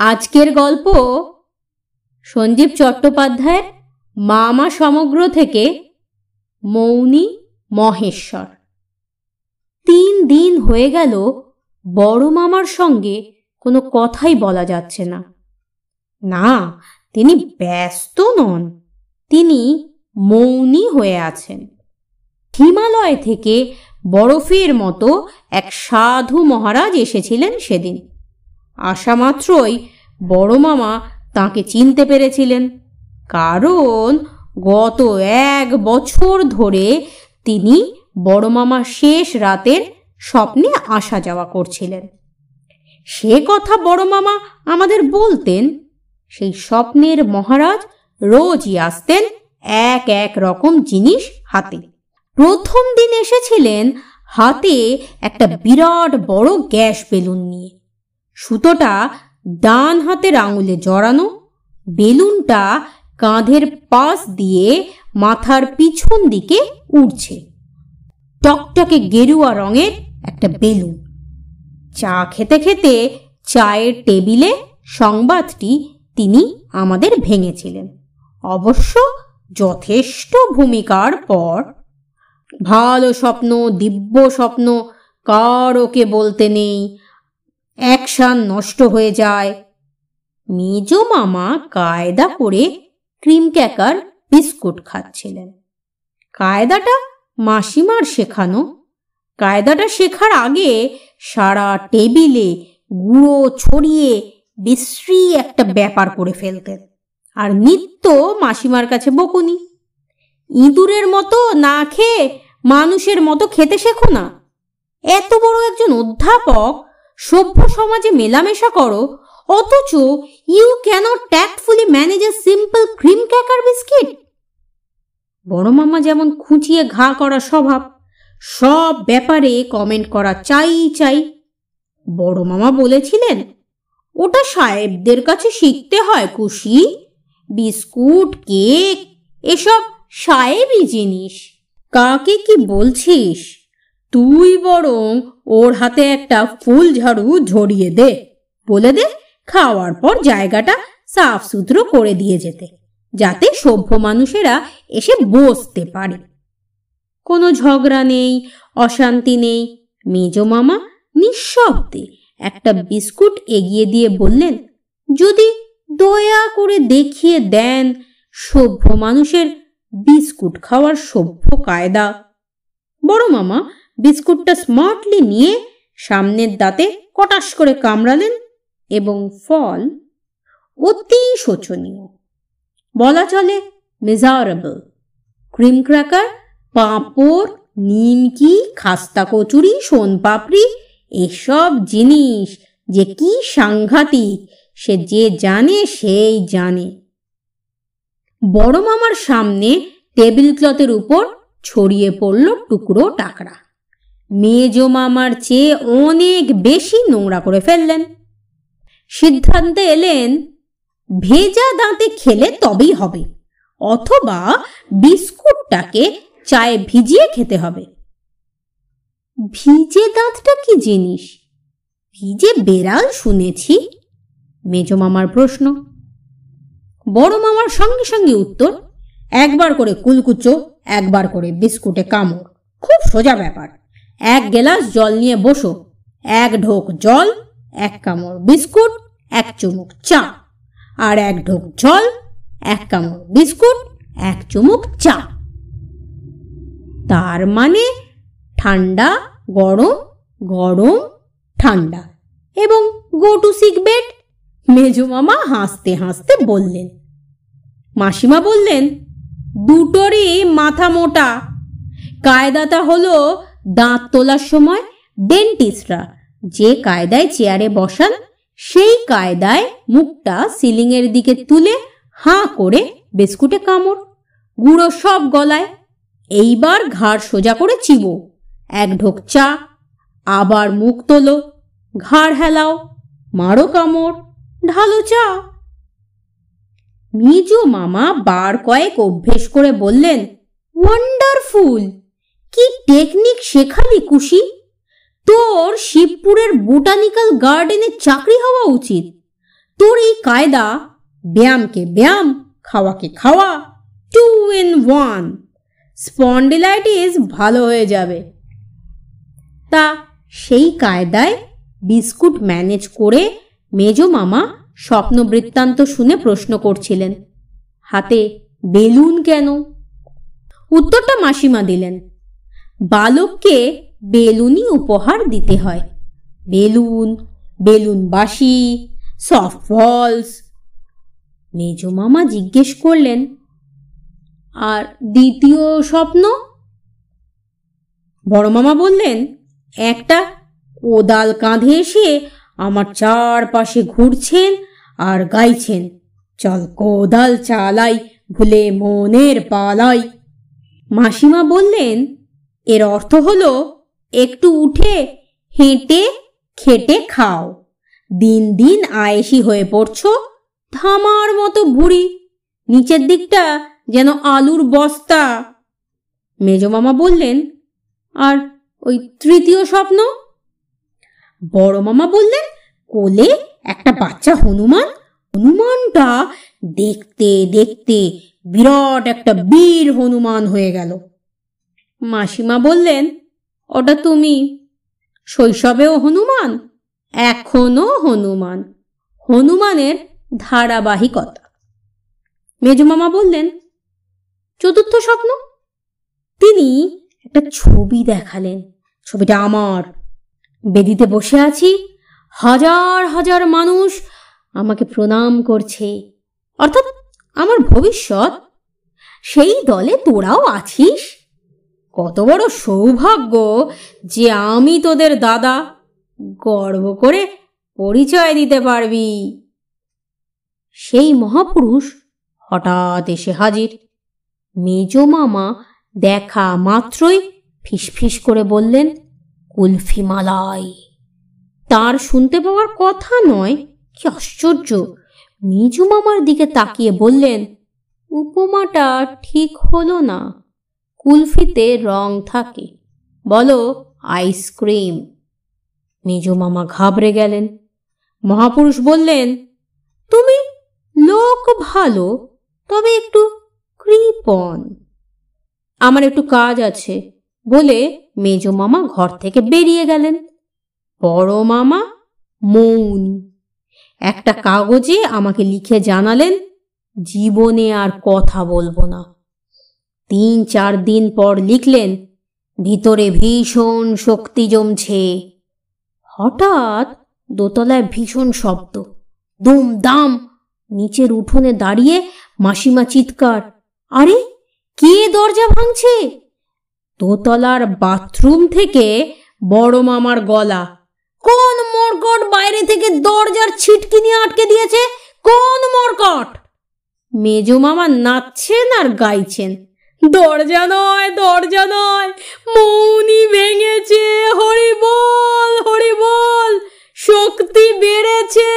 আজকের গল্প সঞ্জীব চট্টোপাধ্যায়ের মামা সমগ্র থেকে মৌনী মহেশ্বর। তিন দিন হয়ে গেল, বড় মামার সঙ্গে কোনো কথাই বলা যাচ্ছে না। না, তিনি ব্যস্ত নন, তিনি মৌনী হয়ে আছেন। হিমালয় থেকে বরফের মতো এক সাধু মহারাজ এসেছিলেন সেদিন। আসা মাত্রই বড় মামা তাকে চিনতে পেরেছিলেন। কারণ গত এক বছর ধরে তিনি বড় মামার শেষ রাতের স্বপ্নে আসা যাওয়া করছিলেন। সে কথা বড় মামা আমাদের বলতেন, সেই স্বপ্নের মহারাজ রোজই আসতেন এক এক রকম জিনিস হাতে। প্রথম দিন এসেছিলেন হাতে একটা বিরাট বড় গ্যাস বেলুন নিয়ে। সুতোটা ডান হাতের আঙুলে জড়ানো, বেলুনটা কাঁধের পাশ দিয়ে মাথার পিছন দিকে উড়ছে। টকটকে গেরুয়া রঙের একটা বেলুন। চা খেতে খেতে চায়ের টেবিলে সংবাদটি তিনি আমাদের ভেঙেছিলেন। অবশ্য যথেষ্ট ভূমিকার পর। ভালো স্বপ্ন, দিব্য স্বপ্ন, কার ওকে বলতে নেই? অ্যাকশান নষ্ট হয়ে যায়। মেজ মামা কায়দা করে ক্রিম ক্যাকার বিস্কুট খাচ্ছিলেন। কায়দাটা মাসিমার শেখানো। কায়দাটা শেখার আগে সারা টেবিলে গুঁড়ো ছড়িয়ে বিশ্রী একটা ব্যাপার করে ফেলতেন। আর নিত্য মাসিমার কাছে বকুনি। ইঁদুরের মতো না খেয়ে মানুষের মতো খেতে শেখো না। এত বড় একজন অধ্যাপক সভ্য সমাজে মেলামেশা করো, অথচ you can tactfully manage a simple cream cracker biscuit বড় মামা যেমন খুঁচিয়ে ঘা করা স্বভাব, সব ব্যাপারে কমেন্ট করা চাই চাই। বড় মামা বলেছিলেন, ওটা সাহেবদের কাছে শিখতে হয় খুশি, বিস্কুট, কেক, এসব সাহেবই জিনিস। কাকে কি বলছিস? তুই বরং ওর হাতে একটা ফুল ঝাড়ু ঝরিয়ে দে, বলে দে খাওয়ার পর জায়গাটা সাফ সুতরো করে দিয়ে যেতে, যাতে সভ্য মানুষেরা এসে বসতে পারে। কোনো ঝগড়া নেই, অশান্তি নেই, মেজ মামা নিঃশব্দে একটা বিস্কুট এগিয়ে দিয়ে বললেন, যদি দয়া করে দেখিয়ে দেন সভ্য মানুষের বিস্কুট খাওয়ার সভ্য কায়দা। বড় মামা বিস্কুটটা স্মার্টলি নিয়ে সামনের দাঁতে কটাশ করে কামড়ালেন এবং ফল অতি শোচনীয়। বলা চলে মেজারেবল ক্রিম ক্র্যাকার পাঁপড়, নিমকি, খাস্তা কচুরি, সোনপাপড়ি, এসব জিনিস যে কি সাংঘাতিক, সে যে জানে সেই জানে। বড় মামার সামনে টেবিল ক্লথের উপর ছড়িয়ে পড়ল টুকরো টাকরা মেজ মামার চেয়ে অনেক বেশি নোংরা করে ফেললেন। সিদ্ধান্তে এলেন, ভেজা দাঁতে খেলে তবেই হবে, অথবা বিস্কুটটাকে চায়ে ভিজিয়ে খেতে হবে। ভিজে দাঁতটা কি জিনিস? ভিজে বেড়াল শুনেছি, মেজ মামার প্রশ্ন। বড় মামার সঙ্গে সঙ্গে উত্তর, একবার করে কুলকুচো, একবার করে বিস্কুটে কামড়, খুব সোজা ব্যাপার। এক গেলাস জল নিয়ে বসো। এক ঢোক জল, এক কামড় বিস্কুট, এক চুমুক চা। আর এক ঢোক জল, এক কামড় বিস্কুট, এক চুমুক চা। তার মানে ঠান্ডা, গরম গরম, ঠান্ডা। এবং গো টু সিক বেড মেজো মামা হাসতে হাসতে বললেন। মাসিমা বললেন, দুটোরই মাথা মোটা। কায়দাটা হলো দাঁত তোলার সময় ডেন্টিস্টরা যে কায়দায় চেয়ারে বসান, সেই কায়দায় মুখটা সিলিংয়ের দিকে তুলে হাঁ করে বিস্কুটে কামড়, গুঁড়ো সব গলায়। এইবার ঘাড় সোজা করে চিবো, এক ঢোক চা, আবার মুখ তোলো, ঘাড় হেলাও, মারো কামড়, ঢালো চা। মিজু মামা বার কয়েক অভ্যেস করে বললেন ওয়ান্ডারফুল কি টেকনিক শেখালি কুশি? তোর শিবপুরের বোটানিক্যাল গার্ডেনে চাকরি হওয়া উচিত। তোর এই কায়দা, ব্যায়ামকে ব্যায়াম, খাওয়াকে খাওয়া টু ইন ওয়ান স্পন্ডিলাইটিস ভালো হয়ে যাবে। তা সেই কায়দায় বিস্কুট ম্যানেজ করে মেজ মামা স্বপ্ন বৃত্তান্ত শুনে প্রশ্ন করছিলেন, হাতে বেলুন কেন? উত্তরটা মাসিমা দিলেন বালককে বেলুনই উপহার দিতে হয়। বেলুন বেলুন বাসি সফট বলস মেজ মামা জিজ্ঞেস করলেন, আর দ্বিতীয় স্বপ্ন? বড় মামা বললেন, একটা কোদাল কাঁধে এসে আমার চারপাশে ঘুরছেন আর গাইছেন। চল কোদাল চালাই, ভুলে মনের পালাই। মাসিমা বললেন এর অর্থ হলো, একটু উঠে, হেঁটে, খেটে খাও। দিন দিন আয়েসি হয়ে পড়ছ থামার মতো বুড়ি নিচের দিকটা যেন আলুর বস্তা। মেজমামা বললেন, আর ওই তৃতীয় স্বপ্ন? বড় মামা বললেন, কোলে একটা বাচ্চা হনুমান। হনুমানটা দেখতে দেখতে বিরাট একটা বীর হনুমান হয়ে গেল। মাসিমা বললেন, ওটা তুমি। শৈশবেও হনুমান, এখনও হনুমান। হনুমানের ধারাবাহিকতা। মেজমামা বললেন, চতুর্থ স্বপ্ন? তিনি একটা ছবি দেখালেন, ছবিটা আমার। বেদিতে বসে আছি, হাজার হাজার মানুষ আমাকে প্রণাম করছে। অর্থাৎ আমার ভবিষ্যৎ, সেই দলে তোরাও আছিস? কত বড় সৌভাগ্য যে আমি তোদের দাদা গর্ব করে পরিচয় দিতে পারবি। সেই মহাপুরুষ হঠাৎ এসে হাজির। মেজ মামা দেখা মাত্রই ফিসফিস করে বললেন কুলফি মালাই তার শুনতে পাওয়ার কথা নয়, কি আশ্চর্য। মিজু মামার দিকে তাকিয়ে বললেন, উপমাটা ঠিক হলো না। কুলফিতে রং থাকে। বলো, আইসক্রিম। মেজো মামা ঘাবড়ে গেলেন। মহাপুরুষ বললেন, তুমি লোক ভালো, তবে একটু কৃপন আমার একটু কাজ আছে বলে মেজো মামা ঘর থেকে বেরিয়ে গেলেন। বড় মামা মৌন। একটা কাগজে আমাকে লিখে জানালেন, জীবনে আর কথা বলব না। তিন চার দিন পর লিখলেন, ভিতরে ভীষণ শক্তি জমছে। হঠাৎ দোতলায় ভীষণ শব্দ দুম দাম নিচের উঠোনে দাঁড়িয়ে মাসিমা চিৎকার, আরে, কে দরজা ভাঙছে? দোতলার বাথরুম থেকে বড় মামার গলা, কোন মরকট বাইরে থেকে দরজার ছিটকি নিয়ে আটকে দিয়েছে? কোন মরকট? মেজো মামা নাচছেন আর গাইছেন দরজা নয় দরজা নয়। মৌনি ভেঙেছে হরি বল হরি বল শক্তি বেড়েছে।